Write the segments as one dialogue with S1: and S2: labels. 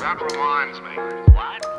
S1: That reminds me.
S2: What?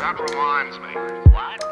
S1: That reminds me.
S2: What?